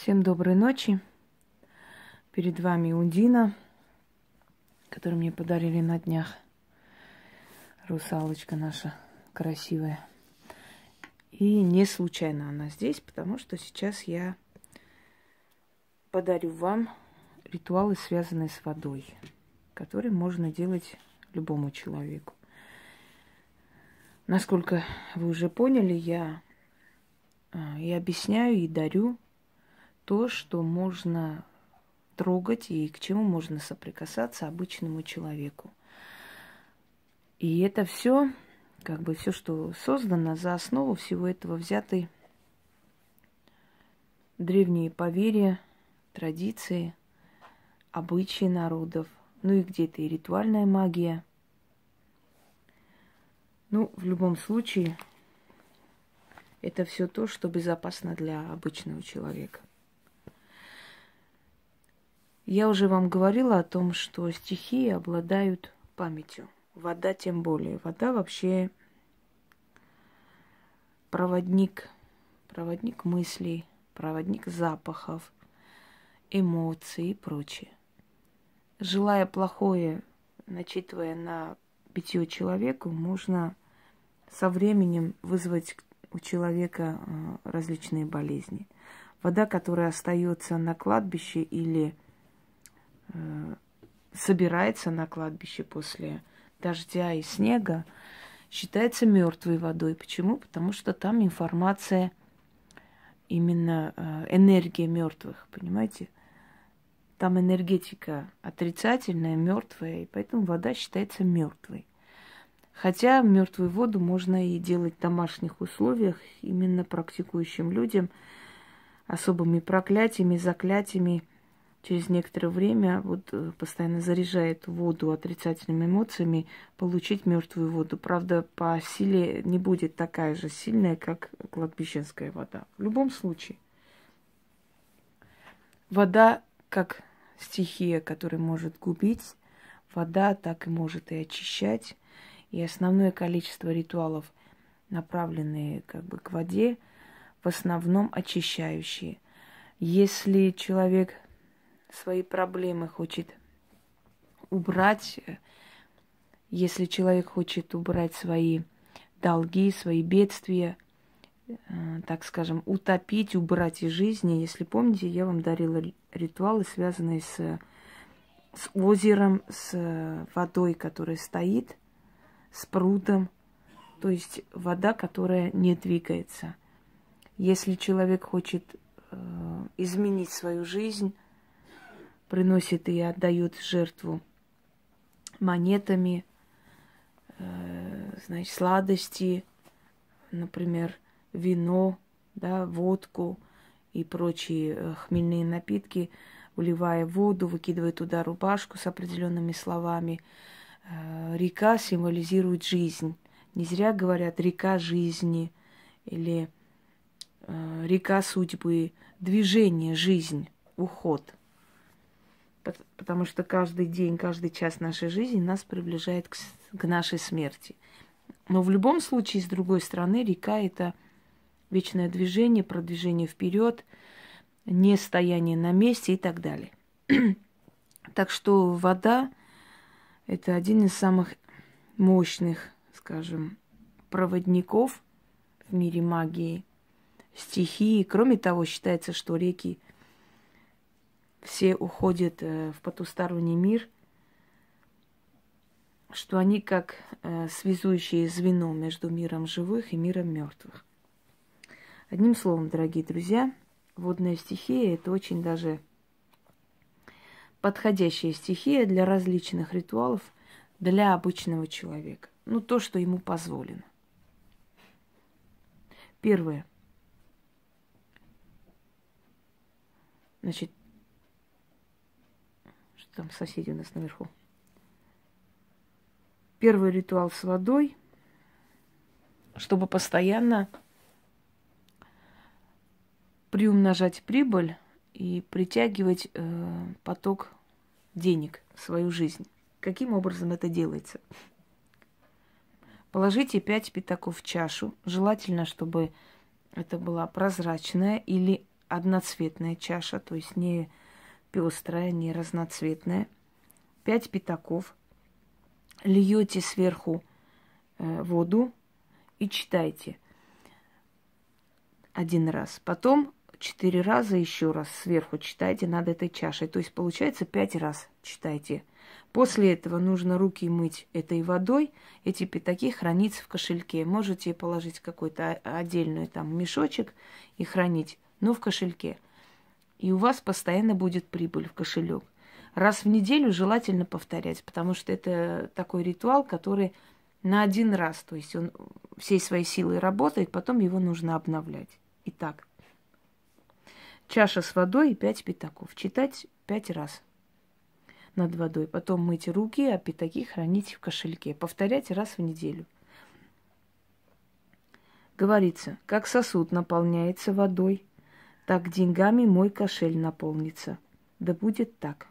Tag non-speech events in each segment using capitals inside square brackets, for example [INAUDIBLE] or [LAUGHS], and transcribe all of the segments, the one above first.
Всем доброй ночи. Перед вами Ундина, которую мне подарили на днях. Русалочка наша красивая. И не случайно она здесь, потому что сейчас я подарю вам ритуалы, связанные с водой, которые можно делать любому человеку. Насколько вы уже поняли, я а, и объясняю, и дарю то, что можно трогать и к чему можно соприкасаться обычному человеку. И это все, как бы все, что создано, за основу всего этого взяты древние поверья, традиции, обычаи народов, ну и где-то и ритуальная магия. Ну, в любом случае, это все то, что безопасно для обычного человека. Я уже вам говорила о том, что стихии обладают памятью. Вода тем более. Вода вообще проводник, проводник мыслей, проводник запахов, эмоций и прочее. Желая плохое, начитывая на питье человеку, можно со временем вызвать у человека э, различные болезни. Вода, которая остается на кладбище или собирается на кладбище после дождя и снега, считается мертвой водой. Почему? Потому что там информация, именно э, энергия мертвых, понимаете? Там энергетика отрицательная, мертвая, и поэтому вода считается мертвой. Хотя мертвую воду можно и делать в домашних условиях, именно практикующим людям, особыми проклятиями, заклятиями – через некоторое время вот э, постоянно заряжает воду отрицательными эмоциями, получить мертвую воду. Правда, по силе не будет такая же сильная, как кладбищенская вода. В любом случае, вода как стихия, которая может губить, вода так и может и очищать. И основное количество ритуалов, направленные как бы к воде, в основном очищающие. Если человек свои проблемы хочет убрать, если человек хочет убрать свои долги, свои бедствия, э, так скажем, утопить, убрать из жизни. Если помните, я вам дарила ритуалы, связанные с, с озером, с водой, которая стоит, с прудом, то есть вода, которая не двигается. Если человек хочет э, изменить свою жизнь, приносит и отдают жертву монетами, э, значит, сладости, например, вино, да, водку и прочие э, хмельные напитки, уливая воду, выкидывая туда рубашку с определенными словами. Э, река символизирует жизнь. Не зря говорят река жизни или река судьбы, движение, жизнь, уход – потому что каждый день, каждый час нашей жизни нас приближает к, к нашей смерти. Но в любом случае, с другой стороны, река это вечное движение, продвижение вперед, не стояние на месте и так далее. [CLEARS THROAT] так что вода это один из самых мощных, скажем, проводников в мире магии, стихии. Кроме того, считается, что реки все уходят э, в потусторонний мир, что они как э, связующее звено между миром живых и миром мертвых. Одним словом, дорогие друзья, водная стихия это очень даже подходящая стихия для различных ритуалов для обычного человека. Ну, то, что ему позволено. Первое. Значит, там соседи у нас наверху. Первый ритуал с водой, чтобы постоянно приумножать прибыль и притягивать э, поток денег в свою жизнь. Каким образом это делается? Положите пять пятаков в чашу. Желательно, чтобы это была прозрачная или одноцветная чаша, то есть не пестрая, не разноцветная. Пять пятаков. Льете сверху э, воду и читайте один раз. Потом четыре раза еще раз сверху читайте над этой чашей. То есть получается пять раз читайте. После этого нужно руки мыть этой водой. Эти пятаки хранить в кошельке. Можете положить какой-то отдельный там мешочек и хранить, но в кошельке. И у вас постоянно будет прибыль в кошелек. Раз в неделю желательно повторять, потому что это такой ритуал, который на один раз, то есть он всей своей силой работает, потом его нужно обновлять. Итак, чаша с водой и пять пятаков. Читать пять раз над водой. Потом мыть руки, а пятаки хранить в кошельке. Повторять раз в неделю. Говорится, как сосуд наполняется водой, так деньгами мой кошель наполнится. Да будет так.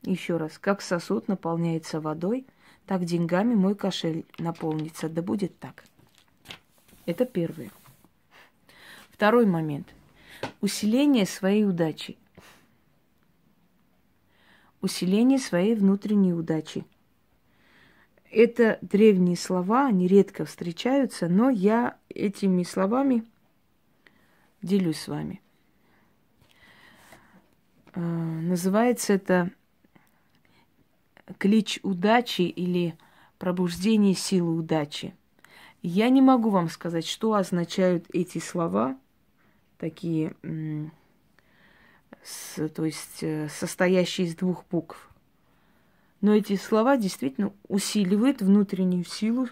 Еще раз, как сосуд наполняется водой, так деньгами мой кошель наполнится. Да будет так. Это первое. Второй момент. Усиление своей удачи. Усиление своей внутренней удачи. Это древние слова, они редко встречаются, но я этими словами делюсь с вами. Э, называется это клич удачи или пробуждение силы удачи. Я не могу вам сказать, что означают эти слова, такие, с, то есть э, состоящие из двух букв. Но эти слова действительно усиливают внутреннюю силу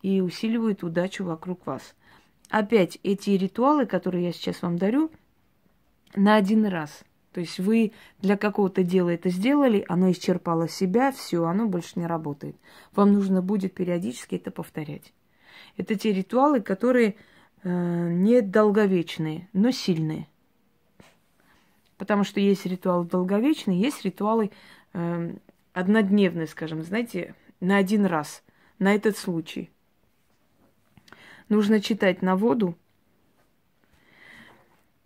и усиливают удачу вокруг вас. Опять эти ритуалы, которые я сейчас вам дарю, на один раз. То есть вы для какого-то дела это сделали, оно исчерпало себя, все, оно больше не работает. Вам нужно будет периодически это повторять. Это те ритуалы, которые э, не долговечные, но сильные. Потому что есть ритуалы долговечные, есть ритуалы э, однодневные, скажем, знаете, на один раз, на этот случай. Нужно читать на воду,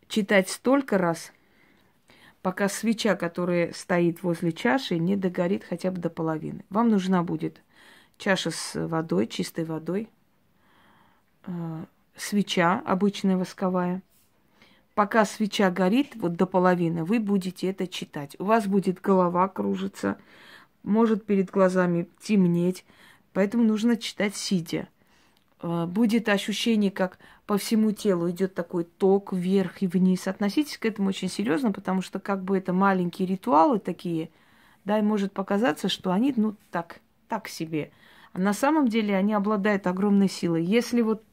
читать столько раз, пока свеча, которая стоит возле чаши, не догорит хотя бы до половины. Вам нужна будет чаша с водой, чистой водой, э, свеча обычная восковая. Пока свеча горит вот до половины, вы будете это читать. У вас будет голова кружиться, может перед глазами темнеть, поэтому нужно читать сидя. Э, будет ощущение, как по всему телу идет такой ток вверх и вниз. Относитесь к этому очень серьезно, потому что как бы это маленькие ритуалы такие, да, и может показаться, что они, ну, так, так себе. А на самом деле они обладают огромной силой. Если вот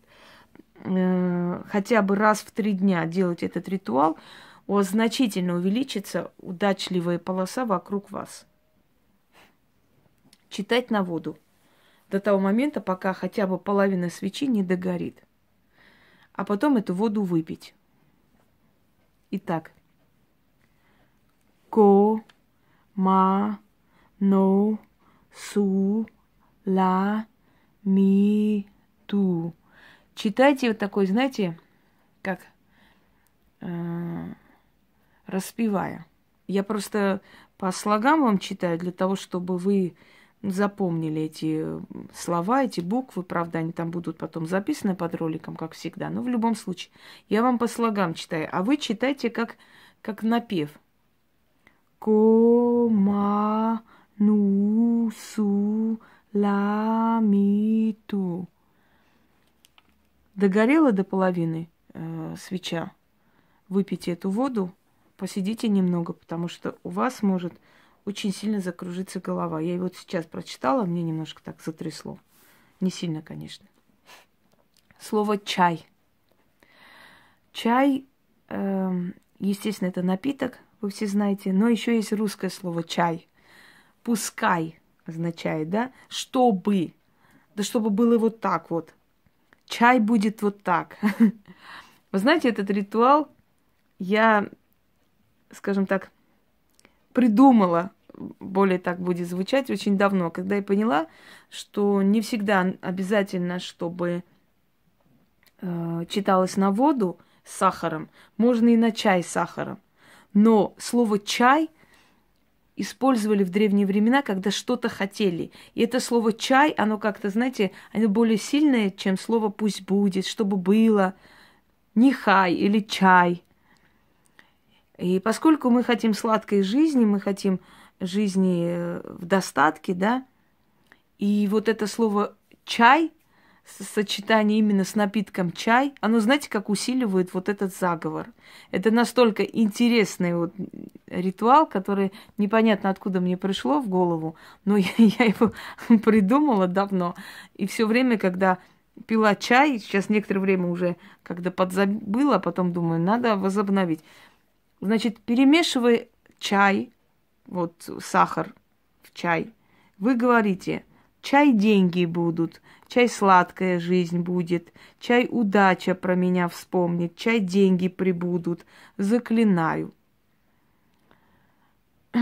э, хотя бы раз в три дня делать этот ритуал, у вас значительно увеличится удачливая полоса вокруг вас. Читать на воду до того момента, пока хотя бы половина свечи не догорит. А потом эту воду выпить. Итак. Ко, ма, но, су, ла, ми, ту. Читайте вот такой, знаете, как э, распевая. Я просто по слогам вам читаю для того, чтобы вы запомнили эти слова, эти буквы. Правда, они там будут потом записаны под роликом, как всегда. Но в любом случае, я вам по слогам читаю, а вы читайте как, как напев. Кома ну су ла ми ту. Догорела до половины э, свеча. Выпейте эту воду, посидите немного, потому что у вас может очень сильно закружится голова. Я его сейчас прочитала, мне немножко так затрясло. Не сильно, конечно. Слово чай. Чай, э, естественно, это напиток, вы все знаете, но еще есть русское слово чай. Пускай означает, да, чтобы, да чтобы было вот так вот. Чай будет вот так. [LAUGHS] Вы знаете, этот ритуал я, скажем так, придумала более так будет звучать очень давно, когда я поняла, что не всегда обязательно, чтобы э, читалось на воду с сахаром, можно и на чай с сахаром. Но слово чай использовали в древние времена, когда что-то хотели. И это слово чай, оно как-то, знаете, оно более сильное, чем слово пусть будет, чтобы было, нехай или чай. И поскольку мы хотим сладкой жизни, мы хотим жизни э, в достатке, да, и вот это слово чай, сочетание именно с напитком чай, оно, знаете, как усиливает вот этот заговор. Это настолько интересный вот ритуал, который непонятно откуда мне пришло в голову, но [LAUGHS] я, я его [LAUGHS] придумала давно. И все время, когда пила чай, сейчас некоторое время уже, когда подзабыла, а потом думаю, надо возобновить. Значит, перемешивая чай, вот сахар в чай, вы говорите, чай деньги будут, чай сладкая жизнь будет, чай удача про меня вспомнит, чай деньги прибудут, заклинаю. [CLEARS THROAT]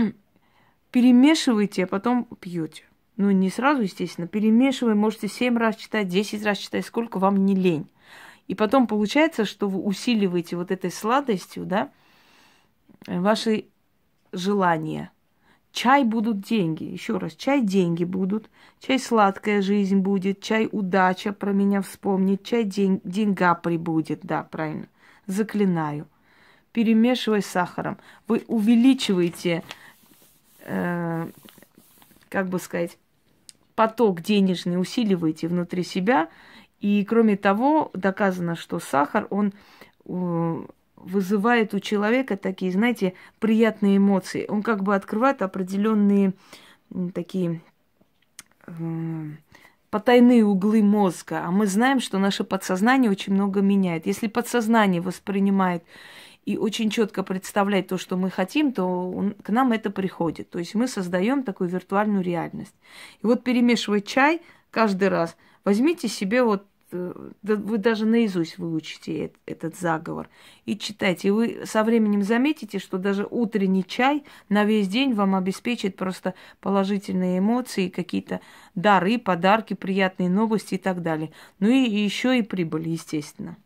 Перемешивайте, а потом пьете. Ну, не сразу, естественно, перемешивая, можете 7 раз читать, 10 раз читать, сколько вам не лень. И потом получается, что вы усиливаете вот этой сладостью, да, ваши желания. Чай будут деньги. Еще раз, чай деньги будут, чай сладкая жизнь будет, чай удача про меня вспомнит, чай день, деньга прибудет. Да, правильно. Заклинаю. Перемешивай с сахаром. Вы увеличиваете, э, как бы сказать, поток денежный, усиливаете внутри себя. И кроме того, доказано, что сахар, он э, вызывает у человека такие, знаете, приятные эмоции. Он как бы открывает определенные такие э, потайные углы мозга. А мы знаем, что наше подсознание очень много меняет. Если подсознание воспринимает и очень четко представляет то, что мы хотим, то он, к нам это приходит. То есть мы создаем такую виртуальную реальность. И вот перемешивать чай каждый раз, возьмите себе вот вы даже наизусть выучите этот заговор и читайте. И вы со временем заметите, что даже утренний чай на весь день вам обеспечит просто положительные эмоции, какие-то дары, подарки, приятные новости и так далее. Ну и еще и прибыль, естественно.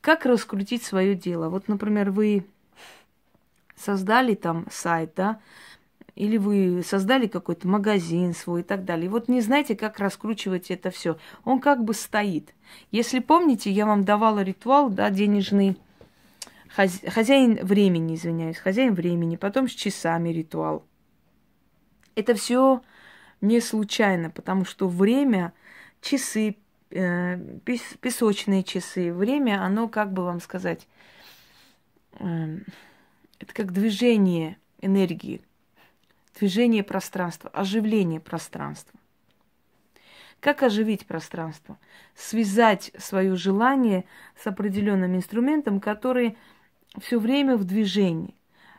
Как раскрутить свое дело? Вот, например, вы создали там сайт, да, или вы создали какой-то магазин свой и так далее. И вот не знаете, как раскручивать это все. Он как бы стоит. Если помните, я вам давала ритуал, да, денежный хозяин времени, извиняюсь, хозяин времени, потом с часами ритуал. Это все не случайно, потому что время, часы, э, песочные часы, время, оно, как бы вам сказать, э, это как движение энергии движение пространства, оживление пространства. Как оживить пространство? Связать свое желание с определенным инструментом, который все время в движении.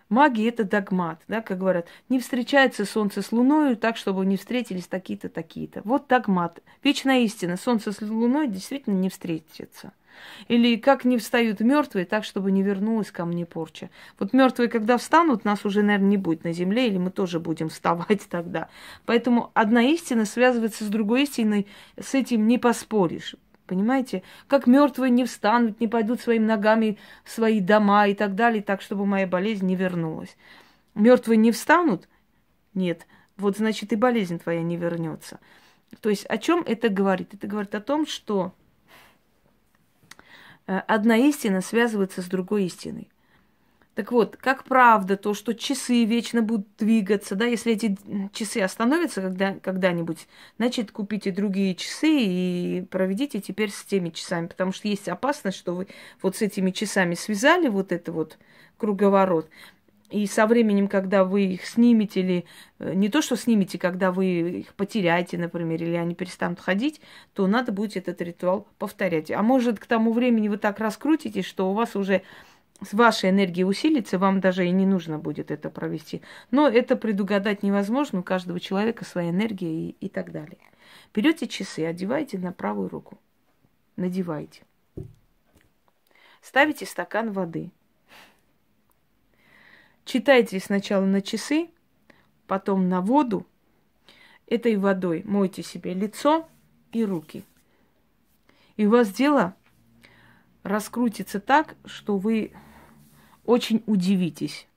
Магия – это догмат, да, как говорят, не встречается солнце с луной так, чтобы не встретились такие-то, такие-то. Вот догмат. Вечная истина. Солнце с луной действительно не встретятся – или как не встают мертвые, так, чтобы не вернулась ко мне порча. Вот мертвые, когда встанут, нас уже, наверное, не будет на земле, или мы тоже будем вставать [LAUGHS] тогда. Поэтому одна истина связывается с другой истиной, с этим не поспоришь. Понимаете? Как мертвые не встанут, не пойдут своими ногами в свои дома и так далее, так, чтобы моя болезнь не вернулась. Мертвые не встанут? Нет. Вот значит и болезнь твоя не вернется. То есть о чем это говорит? Это говорит о том, что одна истина связывается с другой истиной. Так вот, как правда то, что часы вечно будут двигаться, да, если эти часы остановятся когда, когда-нибудь, значит, купите другие часы и проведите теперь с теми часами, потому что есть опасность, что вы вот с этими часами связали вот это вот круговорот, и со временем, когда вы их снимете, или э, не то, что снимете, когда вы их потеряете, например, или они перестанут ходить, то надо будет этот ритуал повторять. А может, к тому времени вы так раскрутитесь, что у вас уже с вашей энергией усилится, вам даже и не нужно будет это провести. Но это предугадать невозможно, у каждого человека своя энергия и, и так далее. Берете часы, одеваете на правую руку, надеваете. Ставите стакан воды – Читайте сначала на часы, потом на воду. Этой водой мойте себе лицо и руки. И у вас дело раскрутится так, что вы очень удивитесь.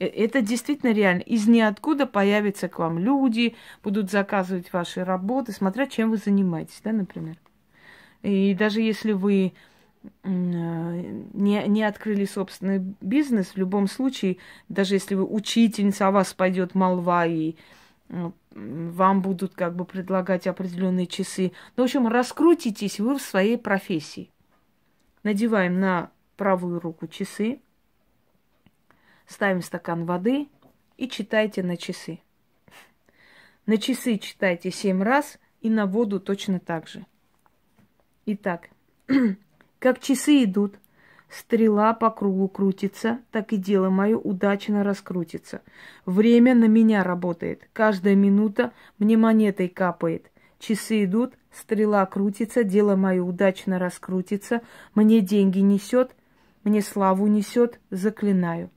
Э, это действительно реально. Из ниоткуда появятся к вам люди, будут заказывать ваши работы, смотря чем вы занимаетесь, да, например. И даже если вы не, не открыли собственный бизнес, в любом случае, даже если вы учительница, о вас пойдет молва и вам будут как бы предлагать определенные часы. Ну, в общем, раскрутитесь вы в своей профессии. Надеваем на правую руку часы, ставим стакан воды и читайте на часы. На часы читайте семь раз и на воду точно так же. Итак, [CLEARS THROAT] как часы идут, стрела по кругу крутится, так и дело мое удачно раскрутится. Время на меня работает, каждая минута мне монетой капает. Часы идут, стрела крутится, дело мое удачно раскрутится, мне деньги несет, мне славу несет, заклинаю.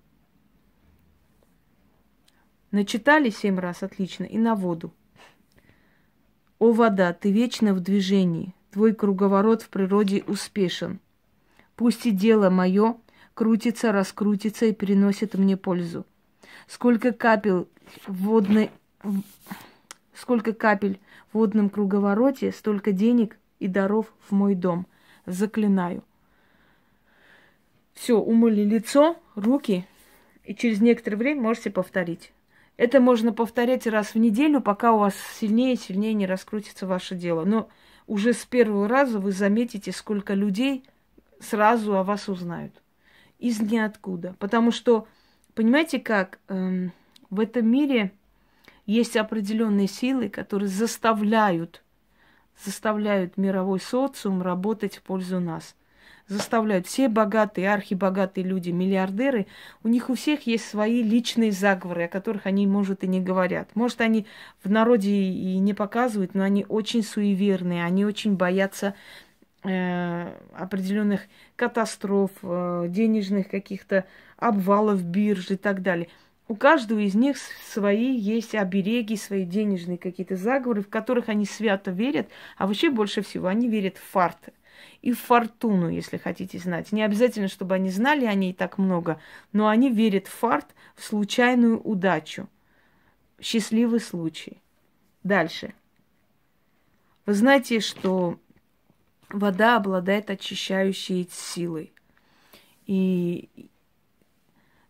Начитали семь раз, отлично, и на воду. О, вода, ты вечно в движении, твой круговорот в природе успешен. Пусть и дело мое крутится, раскрутится и приносит мне пользу. Сколько капель водной... Сколько капель в водном круговороте, столько денег и даров в мой дом. Заклинаю. Все, умыли лицо, руки, и через некоторое время можете повторить. Это можно повторять раз в неделю, пока у вас сильнее и сильнее не раскрутится ваше дело. Но уже с первого раза вы заметите, сколько людей сразу о вас узнают. Из ниоткуда. Потому что, понимаете как, эм, в этом мире есть определенные силы, которые заставляют, заставляют мировой социум работать в пользу нас – заставляют. Все богатые, архибогатые люди, миллиардеры, у них у всех есть свои личные заговоры, о которых они, может, и не говорят. Может, они в народе и не показывают, но они очень суеверные, они очень боятся э, определенных катастроф, э, денежных каких-то обвалов биржи и так далее. У каждого из них свои есть обереги, свои денежные какие-то заговоры, в которых они свято верят, а вообще больше всего они верят в фарты и в фортуну, если хотите знать. Не обязательно, чтобы они знали о ней так много, но они верят в фарт, в случайную удачу. Счастливый случай. Дальше. Вы знаете, что вода обладает очищающей силой. И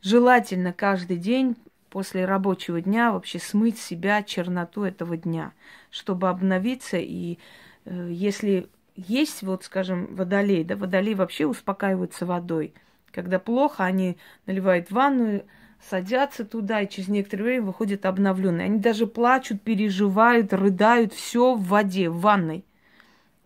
желательно каждый день после рабочего дня вообще смыть себя черноту этого дня, чтобы обновиться. И э, если есть, вот, скажем, водолей, да, водолей вообще успокаиваются водой. Когда плохо, они наливают ванну, садятся туда, и через некоторое время выходят обновленные. Они даже плачут, переживают, рыдают, все в воде, в ванной.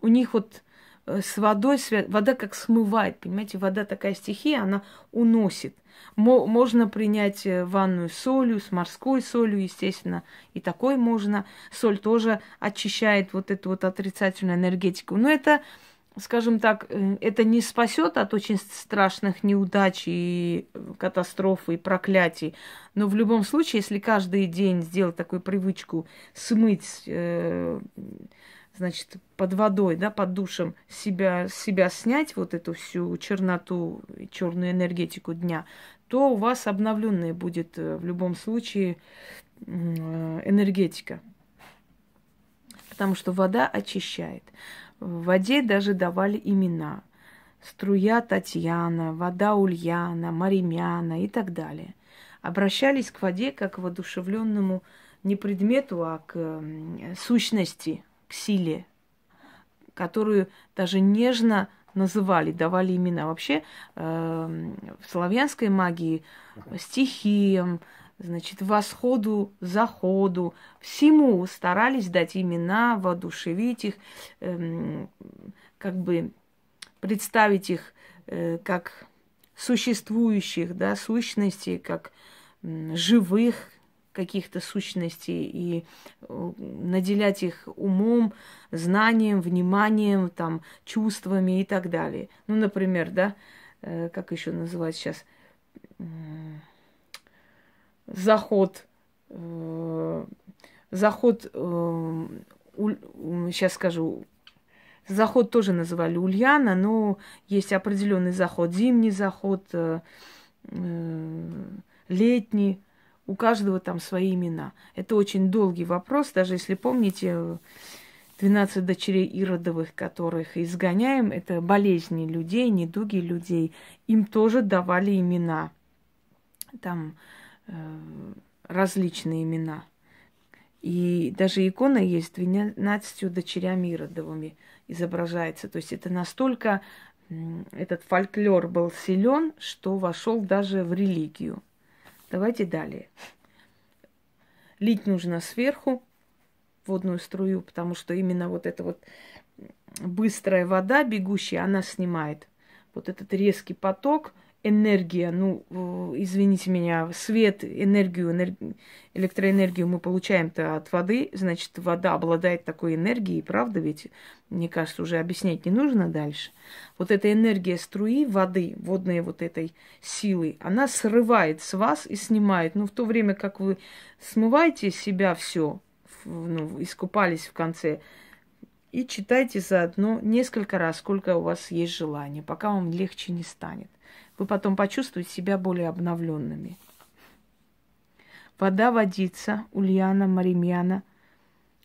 У них вот э, с водой, вода как смывает, понимаете, вода такая стихия, она уносит – можно принять э, ванную солью, с морской солью, естественно, и такой можно. Соль тоже очищает вот эту вот отрицательную энергетику. Но это, скажем так, э, это не спасет от очень страшных неудач и катастроф и проклятий. Но в любом случае, если каждый день сделать такую привычку смыть э, значит, под водой, да, под душем себя, себя снять вот эту всю черноту, черную энергетику дня, то у вас обновленная будет э, в любом случае э, энергетика. Потому что вода очищает. В воде даже давали имена. Струя Татьяна, вода Ульяна, Маримяна и так далее. Обращались к воде как к воодушевленному не предмету, а к сущности, к силе, которую даже нежно называли, давали имена. Вообще э, в славянской магии стихиям, значит, восходу, заходу, всему старались дать имена, воодушевить их, э, как бы представить их э, как существующих, да, сущностей, как э, живых, каких-то сущностей и э, наделять их умом, знанием, вниманием, там, чувствами и так далее. Ну, например, да, э, как еще называть сейчас, заход, э, заход, сейчас скажу, Заход тоже называли Ульяна, но есть определенный заход, зимний заход, летний. У каждого там свои имена. Это очень долгий вопрос, даже если помните, 12 дочерей Иродовых, которых изгоняем, это болезни людей, недуги людей. Им тоже давали имена. Там э, различные имена. И даже икона есть 12 дочерями Иродовыми изображается. То есть это настолько этот фольклор был силен, что вошел даже в религию. Давайте далее. Лить нужно сверху водную струю, потому что именно вот эта вот быстрая вода бегущая, она снимает вот этот резкий поток – энергия, ну, извините меня, свет, энергию, энерг... электроэнергию мы получаем-то от воды, значит, вода обладает такой энергией, правда ведь? Мне кажется, уже объяснять не нужно дальше. Вот эта энергия струи воды, водной вот этой силы, она срывает с вас и снимает. Ну, в то время как вы смываете себя все, ну, искупались в конце, и читайте заодно несколько раз, сколько у вас есть желания, пока вам легче не станет вы потом почувствуете себя более обновленными. Вода водится, Ульяна, Маримьяна,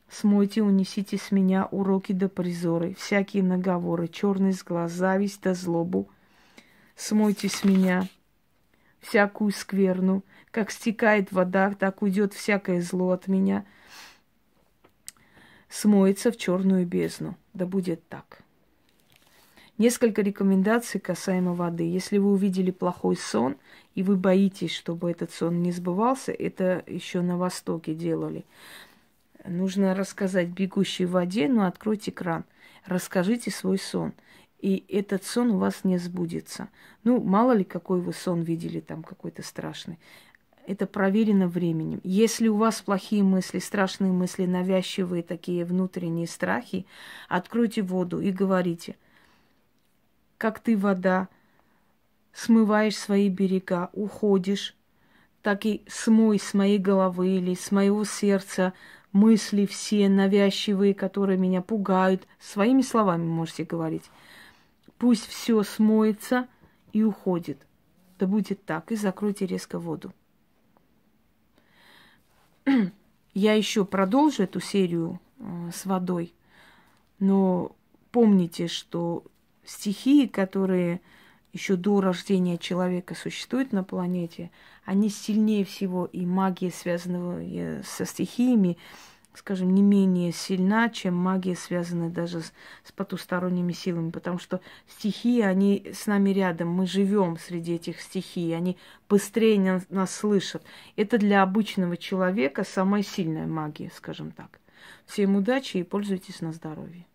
смойте, унесите с меня уроки до призоры, всякие наговоры, черный глаз, зависть да злобу. Смойте с меня всякую скверну, как стекает вода, так уйдет всякое зло от меня, смоется в черную бездну. Да будет так. Несколько рекомендаций касаемо воды. Если вы увидели плохой сон, и вы боитесь, чтобы этот сон не сбывался, это еще на Востоке делали. Нужно рассказать бегущей воде, но откройте кран. Расскажите свой сон. И этот сон у вас не сбудется. Ну, мало ли, какой вы сон видели там, какой-то страшный. Это проверено временем. Если у вас плохие мысли, страшные мысли, навязчивые такие внутренние страхи, откройте воду и говорите – как ты, вода, смываешь свои берега, уходишь, так и смой с моей головы или с моего сердца мысли все навязчивые, которые меня пугают. Своими словами можете говорить. Пусть все смоется и уходит. Да будет так. И закройте резко воду. Я еще продолжу эту серию э, с водой, но помните, что стихии, которые еще до рождения человека существуют на планете, они сильнее всего, и магия, связанная со стихиями, скажем, не менее сильна, чем магия, связанная даже с, с потусторонними силами, потому что стихии, они с нами рядом, мы живем среди этих стихий, они быстрее нас, нас слышат. Это для обычного человека самая сильная магия, скажем так. Всем удачи и пользуйтесь на здоровье.